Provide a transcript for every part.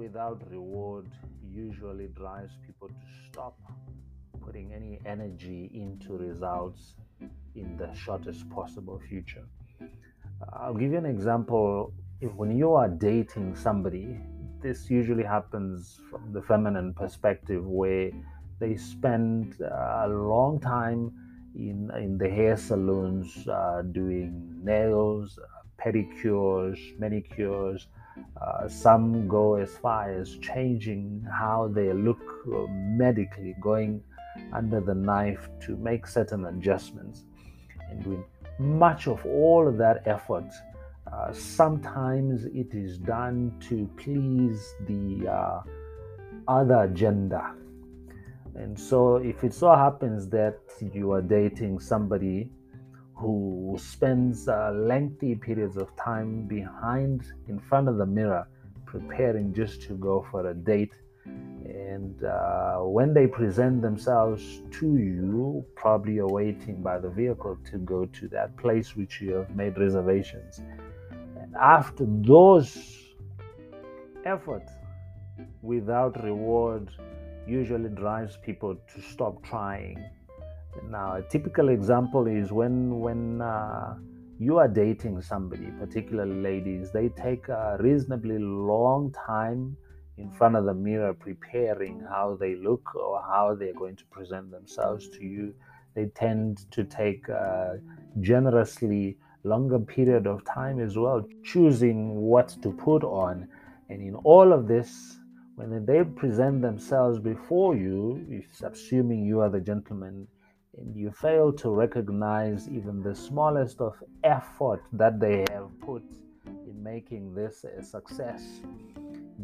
without reward usually drives people to stop putting any energy into results in the shortest possible future. I'll give you an example. If when you are dating somebody, this usually happens from the feminine perspective, where they spend a long time in in the hair salons uh, doing nails, pedicures, manicures. Uh, some go as far as changing how they look uh, medically, going under the knife to make certain adjustments and doing much of all of that effort. Uh, sometimes it is done to please the uh, other gender. And so, if it so happens that you are dating somebody who spends uh, lengthy periods of time behind, in front of the mirror, preparing just to go for a date, and uh, when they present themselves to you, probably you're waiting by the vehicle to go to that place which you have made reservations. And after those efforts, without reward, usually drives people to stop trying. Now, a typical example is when when uh, you are dating somebody, particularly ladies, they take a reasonably long time in front of the mirror preparing how they look or how they're going to present themselves to you. They tend to take a generously longer period of time as well, choosing what to put on. And in all of this, when they present themselves before you, if assuming you are the gentleman, and you fail to recognize even the smallest of effort that they have put in making this a success,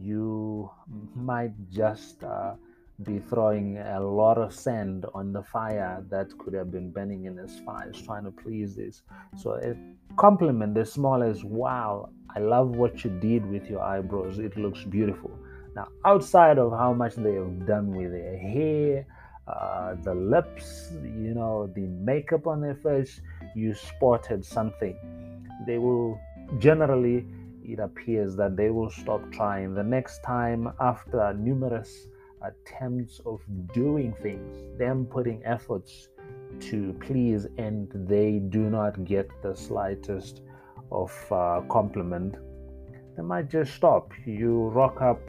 you might just uh, be throwing a lot of sand on the fire that could have been burning in his fires trying to please this. So a compliment as small as wow, I love what you did with your eyebrows. It looks beautiful. Now, outside of how much they have done with their hair, uh, the lips, you know, the makeup on their face, you spotted something. They will generally it appears that they will stop trying. The next time, after numerous attempts of doing things, them putting efforts to please, and they do not get the slightest of uh, compliment, they might just stop. You rock up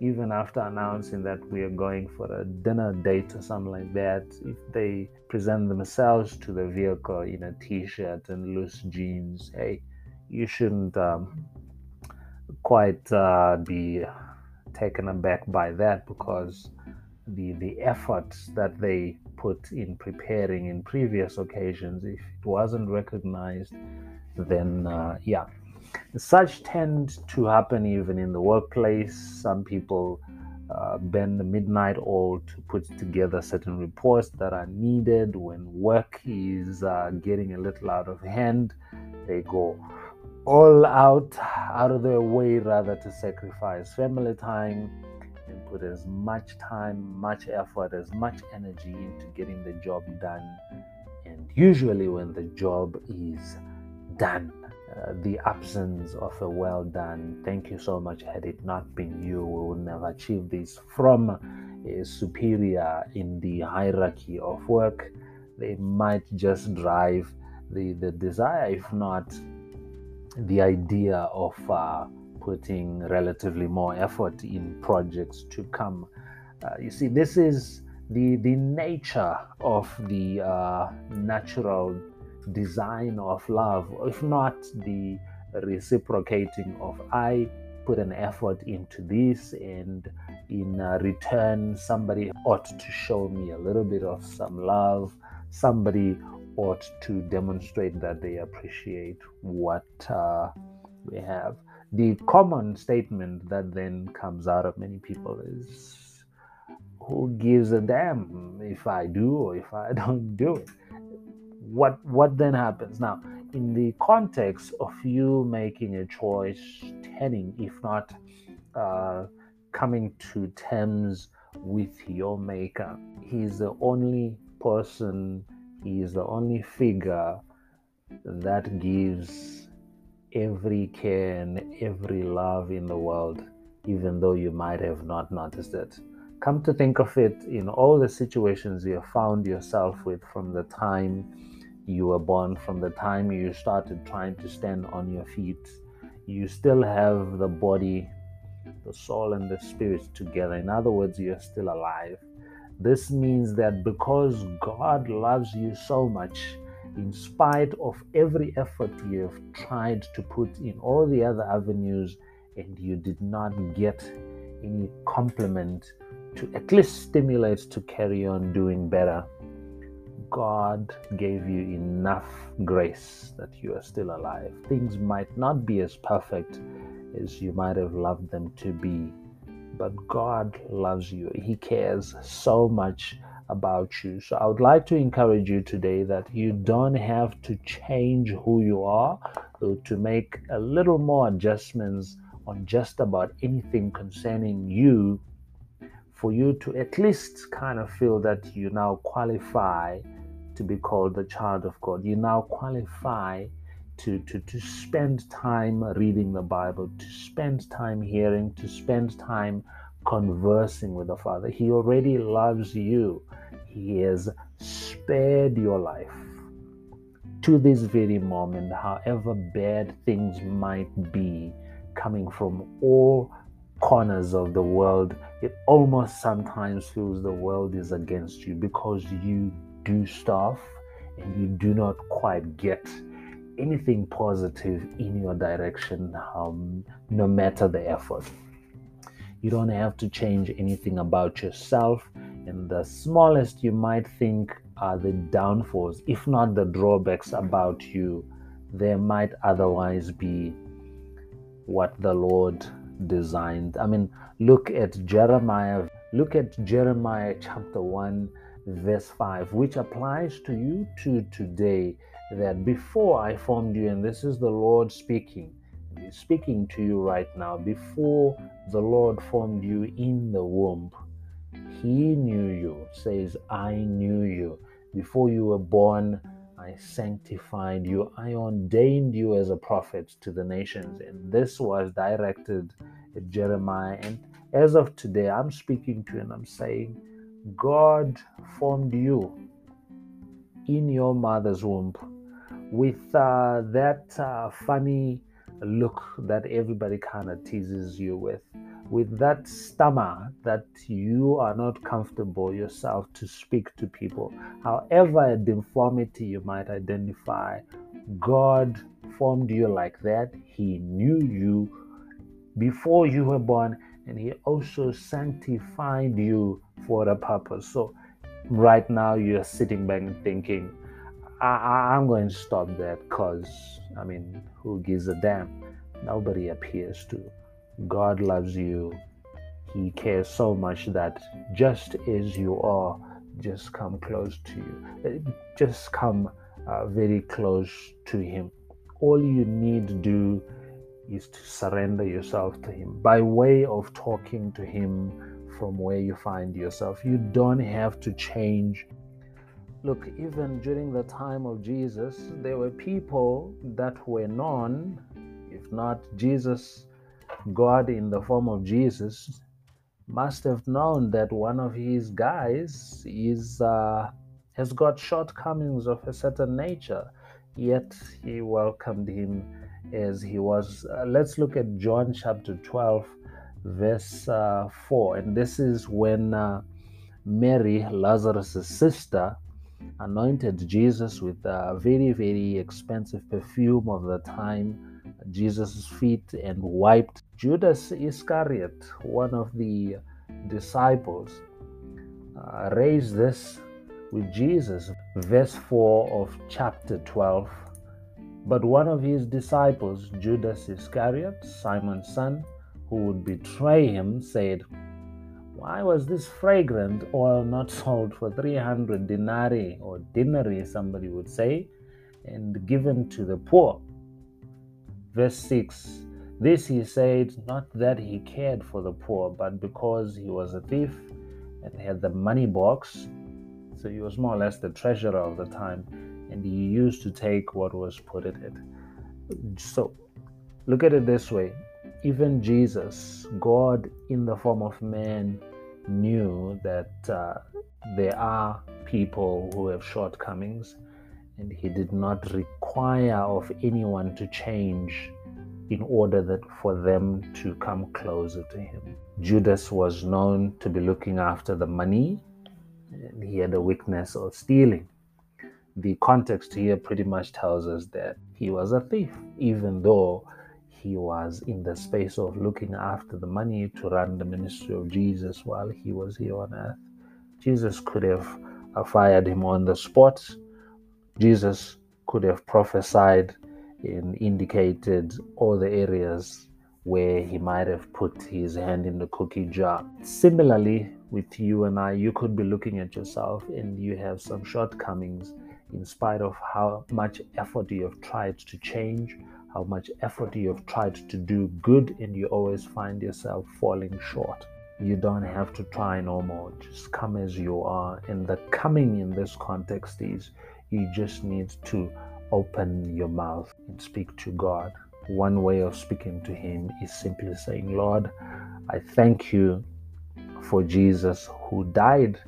even after announcing that we are going for a dinner date or something like that. If they present themselves to the vehicle in a t shirt and loose jeans, hey, you shouldn't um, quite uh, be taken aback by that because the the efforts that they put in preparing in previous occasions, if it wasn't recognized, then uh, yeah, such tend to happen even in the workplace. Some people uh, bend the midnight oil to put together certain reports that are needed when work is uh, getting a little out of hand. They go all out, out of their way rather to sacrifice family time and put as much time, much effort, as much energy into getting the job done. And usually, when the job is done, uh, the absence of a well done, thank you so much, had it not been you, we would never achieve this from a superior in the hierarchy of work. They might just drive the, the desire, if not the idea of uh, putting relatively more effort in projects to come. Uh, you see, this is the the nature of the uh, natural design of love, if not the reciprocating of I put an effort into this, and in uh, return, somebody ought to show me a little bit of some love. Somebody ought to demonstrate that they appreciate what uh, we have. The common statement that then comes out of many people is who gives a damn if I do or if I don't do it? What what then happens? Now, in the context of you making a choice, turning, if not uh, coming to terms with your maker, he's the only person he is the only figure that gives every care and every love in the world even though you might have not noticed it. Come to think of it, in all the situations you have found yourself with from the time you were born, from the time you started trying to stand on your feet, you still have the body, the soul, and the spirit together. In other words, you're still alive. This means that because God loves you so much, in spite of every effort you have tried to put in all the other avenues, and you did not get any compliment to at least stimulate to carry on doing better, God gave you enough grace that you are still alive. Things might not be as perfect as you might have loved them to be, but God loves you. He cares so much about you. So I would like to encourage you today that you don't have to change who you are to make a little more adjustments on just about anything concerning you for you to at least kind of feel that you now qualify to be called the child of God. You now qualify to, to, to spend time reading the Bible, to spend time hearing, to spend time conversing with the Father. He already loves you. He has spared your life to this very moment, however bad things might be coming from all corners of the world. It almost sometimes feels the world is against you because you do stuff and you do not quite get anything positive in your direction, um, no matter the effort. You don't have to change anything about yourself, and the smallest you might think are the downfalls, if not the drawbacks about you, there might otherwise be what the Lord designed. I mean, look at Jeremiah, look at Jeremiah chapter 1 verse 5, which applies to you to today. That before I formed you, and this is the Lord speaking, speaking to you right now. Before the Lord formed you in the womb, He knew you. Says, I knew you. Before you were born, I sanctified you. I ordained you as a prophet to the nations. And this was directed at Jeremiah. And as of today, I'm speaking to you and I'm saying, God formed you in your mother's womb with uh, that uh, funny look that everybody kind of teases you with, with that stammer that you are not comfortable yourself to speak to people. However, deformity you might identify, God formed you like that. He knew you before you were born, and He also sanctified you for a purpose. So, right now, you're sitting back and thinking, I, am going to stop that because, I mean, who gives a damn? Nobody appears to. God loves you. He cares so much that just as you are, just come close to you. Uh, just come uh, very close to Him. All you need to do is to surrender yourself to Him by way of talking to Him from where you find yourself. You don't have to change. Look, even during the time of Jesus, there were people that were known, if not Jesus, God in the form of Jesus, must have known that one of his guys is uh, has got shortcomings of a certain nature. Yet he welcomed him as he was. Uh, let's look at John chapter 12 verse uh, 4. And this is when uh, Mary, Lazarus' sister, anointed Jesus with a very, very expensive perfume of the time, Jesus' feet, and wiped Judas Iscariot, one of the disciples, uh, raised this with Jesus. Verse 4 of chapter 12. But one of his disciples, Judas Iscariot, Simon's son, who would betray him said, Why was this fragrant oil not sold for 300 denarii or denarii, somebody would say, and given to the poor? Verse 6 This he said, not that he cared for the poor, but because he was a thief and had the money box. So he was more or less the treasurer of the time, and he used to take what was put in it. So look at it this way even Jesus, God in the form of man, knew that uh, there are people who have shortcomings, and he did not require of anyone to change in order that for them to come closer to him. Judas was known to be looking after the money, and he had a weakness of stealing. The context here pretty much tells us that he was a thief, even though he was in the space of looking after the money to run the ministry of Jesus while he was here on earth. Jesus could have uh, fired him on the spot. Jesus could have prophesied and indicated all the areas where he might have put his hand in the cookie jar. Similarly, with you and I, you could be looking at yourself and you have some shortcomings in spite of how much effort you have tried to change, how much effort you have tried to do good, and you always find yourself falling short. You don't have to try no more. Just come as you are. And the coming in this context is you just need to open your mouth and speak to God. One way of speaking to Him is simply saying, Lord, I thank you for Jesus who died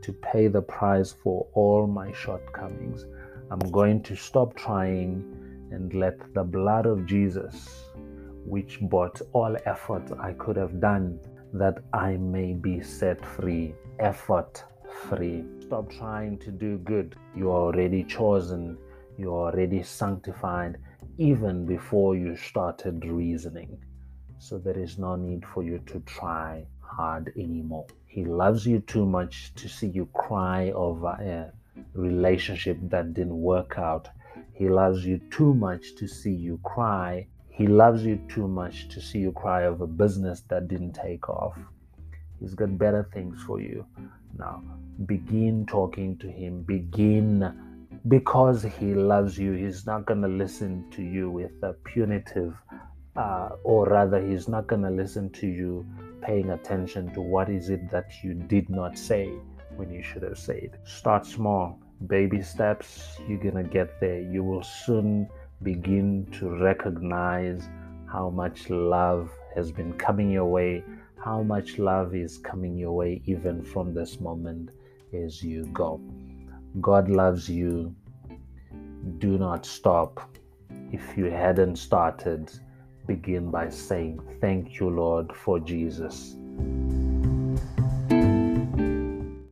to pay the price for all my shortcomings. I'm going to stop trying and let the blood of Jesus, which bought all effort I could have done, that I may be set free, effort free. Stop trying to do good. You are already chosen, you are already sanctified, even before you started reasoning. So there is no need for you to try hard anymore. He loves you too much to see you cry over a relationship that didn't work out he loves you too much to see you cry. He loves you too much to see you cry over business that didn't take off. He's got better things for you. Now, begin talking to him. Begin because he loves you. He's not going to listen to you with a punitive, uh, or rather, he's not going to listen to you paying attention to what is it that you did not say when you should have said. Start small baby steps, you're to get there. You will soon begin to recognize how much love has been coming your way, how much love is coming your way, even from this moment as you go. God loves you. Do not stop. If you hadn't started, begin by saying, Thank you, Lord, for Jesus.